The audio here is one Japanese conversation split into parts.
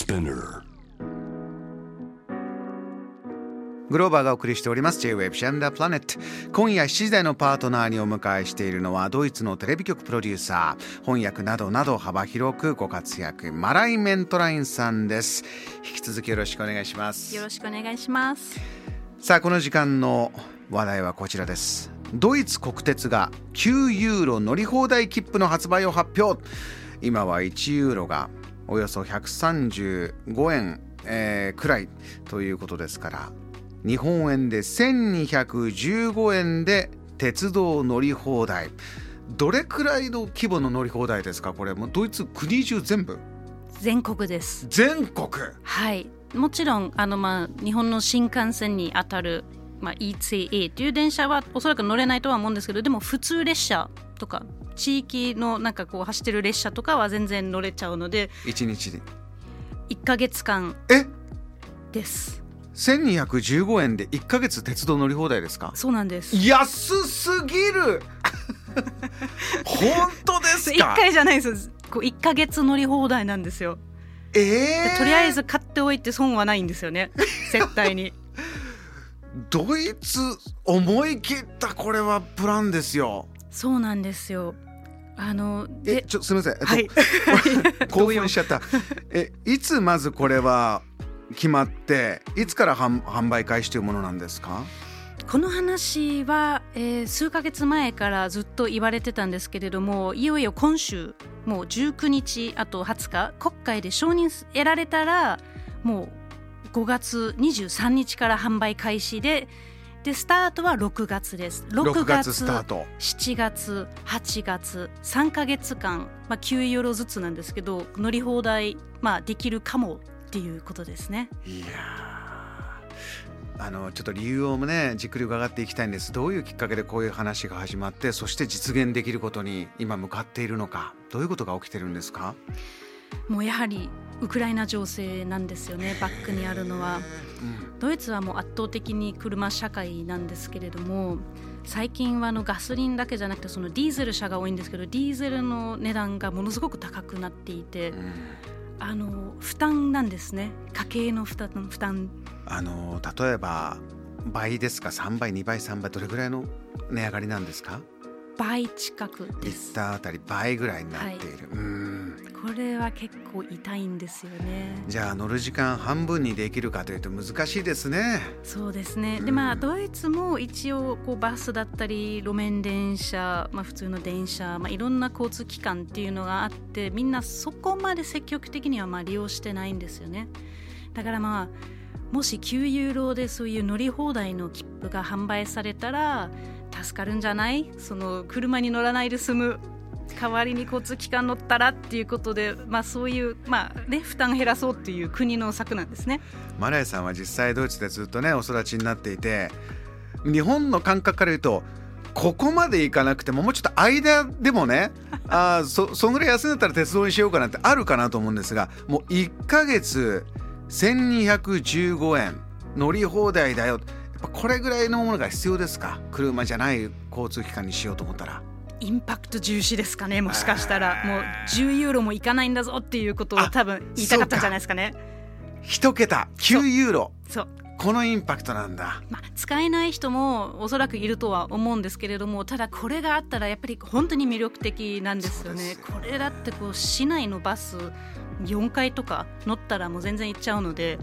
Spinner. グローバーがお送りしております。J-Wave シャンダープラネット今夜7時台のパートナーにお迎えしているのはドイツのテレビ局プロデューサー翻訳などなど幅広くご活躍マライ・メントラインさんです。引き続きよろしくお願いします。よろしくお願いします。さあこの時間の話題はこちらです。ドイツ国鉄が9ユーロ乗り放題切符の発売を発表。今は1ユーロがおよそ135円、えーくらいということですから日本円で1215円で鉄道乗り放題。どれくらいの規模の乗り放題ですか？これもうドイツ国中全部？全国です。全国？はい。もちろんあのまあ日本の新幹線にあたるまあ ECA という電車はおそらく乗れないとは思うんですけどでも普通列車とか地域のなんかこう走ってる列車とかは全然乗れちゃうので1日で1ヶ月間え？です。1215円で1ヶ月鉄道乗り放題ですか？そうなんです。安すぎる。本当です1か回じゃないです。こう1ヶ月乗り放題なんですよ。えでー、とりあえず買っておいて損はないんですよね。絶対に。ドイツ思い切ったこれはプランですよ。そうなんですよあのえでちょすみません、えっとはい。興奮しちゃった。えいつまずこれは決まっていつから販販売開始というものなんですか？この話は、えー数ヶ月前からずっと言われてたんですけれどもいよいよ今週もう19日あと20日国会で承認得られたらもう5月23日から販売開始ででスタートは6月です。6月スタート。7月8月3ヶ月間、まあ、9ユーロずつなんですけど乗り放題、まあ、できるかもっていうことですね。いやー。あのちょっと理由をねじっくり伺っていきたいんです。どういうきっかけでこういう話が始まってそして実現できることに今向かっているのか。どういうことが起きてるんですか、もうやはりウクライナ情勢なんですよねバックにあるのは。うん。ドイツはもう圧倒的に車社会なんですけれども最近はあのガソリンだけじゃなくてそのディーゼル車が多いんですけどディーゼルの値段がものすごく高くなっていてうん。あの負担なんですね。家計の負担負担。あの例えば倍ですか？3倍2倍3倍どれぐらいの値上がりなんですか？倍近くでリッすターあたり倍ぐらいになっている、うんこれは結構痛いんですよね。じゃあ乗る時間半分にできるかというと難しいですね。そうですね。うん。でまあドイツも一応こうバスだったり路面電車、まあ、普通の電車、まあ、いろんな交通機関っていうのがあってみんなそこまで積極的にはまあ利用してないんですよね。だからまあもし9ユーロでそういう乗り放題の切符が販売されたら助かるんじゃない？その車に乗らないで済む代わりに交通機関乗ったらっていうことで、まあ、そういう、まあね、負担減らそうっていう国の策なんですね。マライさんは実際ドイツでずっとねお育ちになっていて日本の感覚から言うとここまで行かなくてももうちょっと間でもねあそそんぐらい安いんだったら鉄道にしようかなってあるかなと思うんですがもう1ヶ月1215円。乗り放題だよ。これぐらいのものが必要ですか？車じゃない交通機関にしようと思ったら。インパクト重視ですかね？もしかしたら。もう10ユーロもいかないんだぞっていうことをあ多分言いたかったんじゃないですかね？1桁。9ユーロ。そう、このインパクトなんだ。まあ、使えない人もおそらくいるとは思うんですけれどもただこれがあったらやっぱり本当に魅力的なんですよね。そうです。よこれだってこう市内のバス4回とか乗ったらもう全然行っちゃうので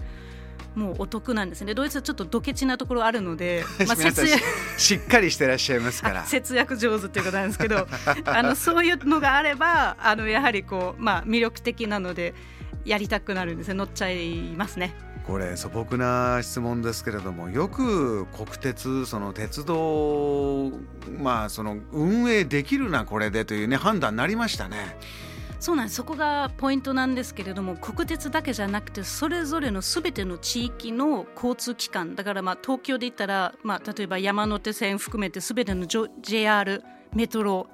もうお得なんですねドイツはちょっとドケチなところあるので、まあ、節約しっかりしてらっしゃいますからあ節約上手っていうことなんですけど あのそういうのがあればあのやはりこう、まあ、魅力的なのでやりたくなるんですね乗っちゃいますね。これ素朴な質問ですけれどもよく国鉄その鉄道まあその運営できるなこれでというね判断になりましたね。そうなんですそこがポイントなんですけれども国鉄だけじゃなくてそれぞれのすべての地域の交通機関だからまあ東京で言ったら、まあ、例えば山手線含めてすべてのジョ JR メトロ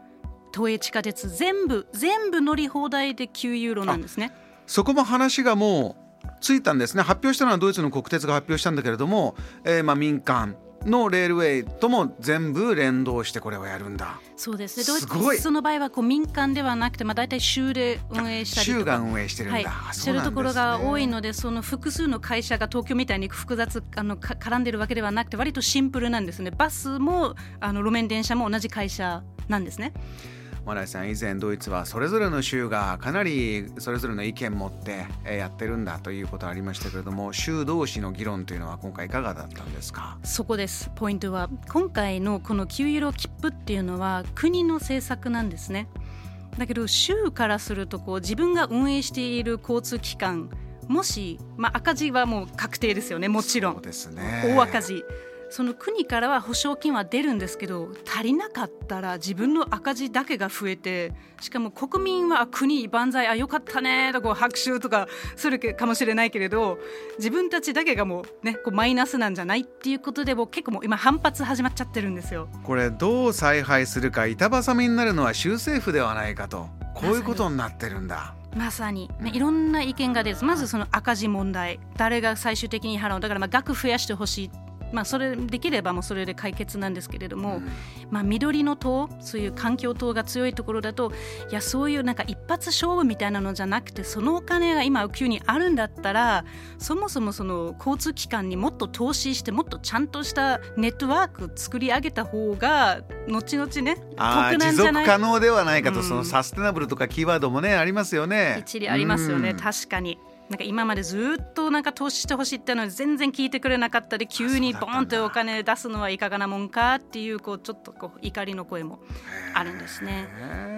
都営地下鉄全部全部乗り放題で9ユーロなんですね。そこも話がもうついたんですね発表したのはドイツの国鉄が発表したんだけれども、えーまあ民間のレールウェイとも全部連動してこれをやるんだ。そうですね。ドイすごい。ツの場合はこう民間ではなくて、まあ、大体州で運営したりとか。州が運営してるんだ、はい。あ、してるところが多いののでその複数の会社が東京みたいに複雑あのか絡んでるわけではなくて割とシンプルなんですね。バスもあの路面電車も同じ会社なんですねマライさん以前ドイツはそれぞれの州がかなりそれぞれの意見持ってえーやってるんだということありましたけれども州同士の議論というのは今回いかがだったんですか？そこです。ポイントは今回のこの9ユーロ切符っていうのは国の政策なんですね。だけど州からするとこう自分が運営している交通機関もし、まあ、赤字はもう確定ですよねもちろそうんですね。大赤字その国からは保証金は出るんですけど足りなかったら自分の赤字だけが増えてしかも国民はあ国万歳あよかったねとこう拍手とかするかもしれないけれど自分たちだけがもうねこうマイナスなんじゃないっていうことでもう結構もう今反発始まっちゃってるんですよ。これどう采配するか板挟みになるのは州政府ではないかと。こういうことになってるんだ。まさに、まあいろんな意見が出る。まずその赤字問題。誰が最終的に払う。だからまあ額増やしてほしい、まあ、それできればもうそれで解決なんですけれども、うん。まあ、緑の党そういう環境党が強いところだといやそういうなんか一発勝負みたいなのじゃなくてそのお金が今急にあるんだったらそもそもその交通機関にもっと投資してもっとちゃんとしたネットワーク作り上げた方が後々ね得なんじゃない？続可能ではないかと、うん。そのサステナブルとかキーワードもねありますよね。一理ありますよね、うん。確かに。なんか今までずっとなんか投資してほしいってのに全然聞いてくれなかったり急にボーンとお金出すのはいかがなもんかっていうこうちょっとこう怒りの声もあるんですね。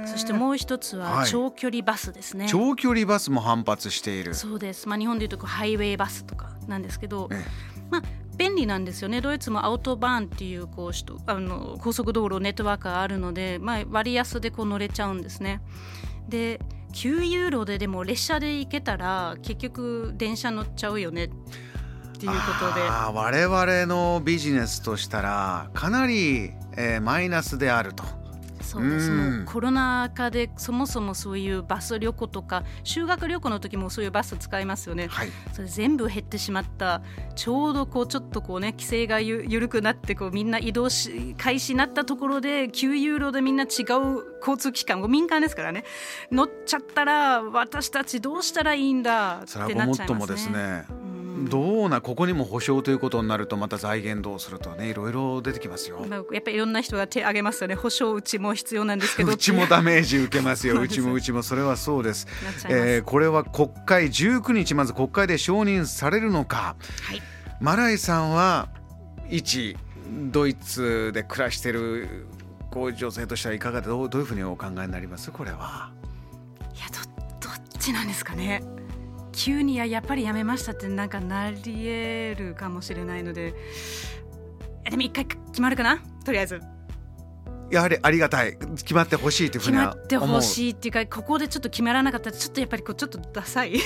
そしてもう一つははい長距離バスですね。長距離バスも反発しているそうです。まあ日本でいうとハイウェイバスとかなんですけど、えまあ便利なんですよね。ドイツもアウトバーンっていうこうあの高速道路ネットワークがあるので、まあ割安でこう乗れちゃうんですね。で。9ユーロででも列車で行けたら結局電車乗っちゃうよね。っていうことで。あー我々のビジネスとしたらかなり、えーマイナスであると。そうですうコロナ禍でそもそもそういうバス旅行とか修学旅行の時もそういうバス使いますよね。はい。それ全部減ってしまった。ちょうどこうちょっとこうね規制がゆ緩くなってこうみんな移動し開始になったところで9ユーロでみんな違う交通機関民間ですからね。乗っちゃったら私たちどうしたらいいんだってなっちゃいますね。どうなここにも保証ということになるとまた財源どうするとねいろいろ出てきますよ。まあやっぱりいろんな人が手挙げますよね。保証うちも必要なんですけど。うちもダメージ受けますよ。そうちもうちもそれはそうです、えーこれは国会19日まず国会で承認されるのか。はい。マライさんは一ドイツで暮らしているこう女性としてはいかがでどうどういうふうにお考えになります？これは。いやどどっちなんですかね急にややっぱりやめましたってなんかなり得るかもしれないので。えでも一回決まるかな？とりあえず。やはりありがたい。決まってほしいというふう決にはまってほい。しいっていうかここでちょっと決まらなかったらちょっとやっぱりこうちょっとダサい。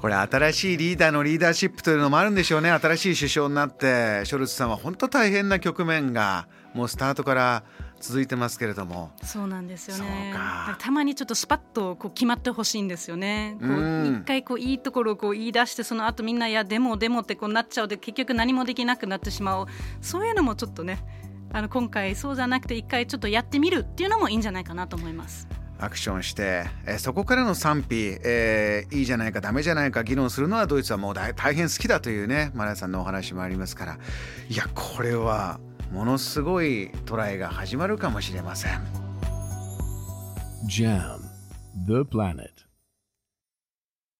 これ新しいリーダーのリーダーシップというのもあるんでしょうね。新しい首相になってショルツさんは本当大変な局面がもうスタートから続いてますけれども。そうなんですよね。たまにちょっとスパッとこう決まってほしいんですよね。一回こういいところをこう言い出してその後みんないやでもでもってこうなっちゃうで結局何もできなくなってしまう。そういうのもちょっとねあの今回そうじゃなくて一回ちょっとやってみるっていうのもいいんじゃないかなと思います。アクションして、えーそこからの賛否、えーいいじゃないかダメじゃないか議論するのはドイツはもう大大変好きだというねマラヤさんのお話もありますから。いやこれはものすごいトライが始まるかもしれません。Jam, the planet.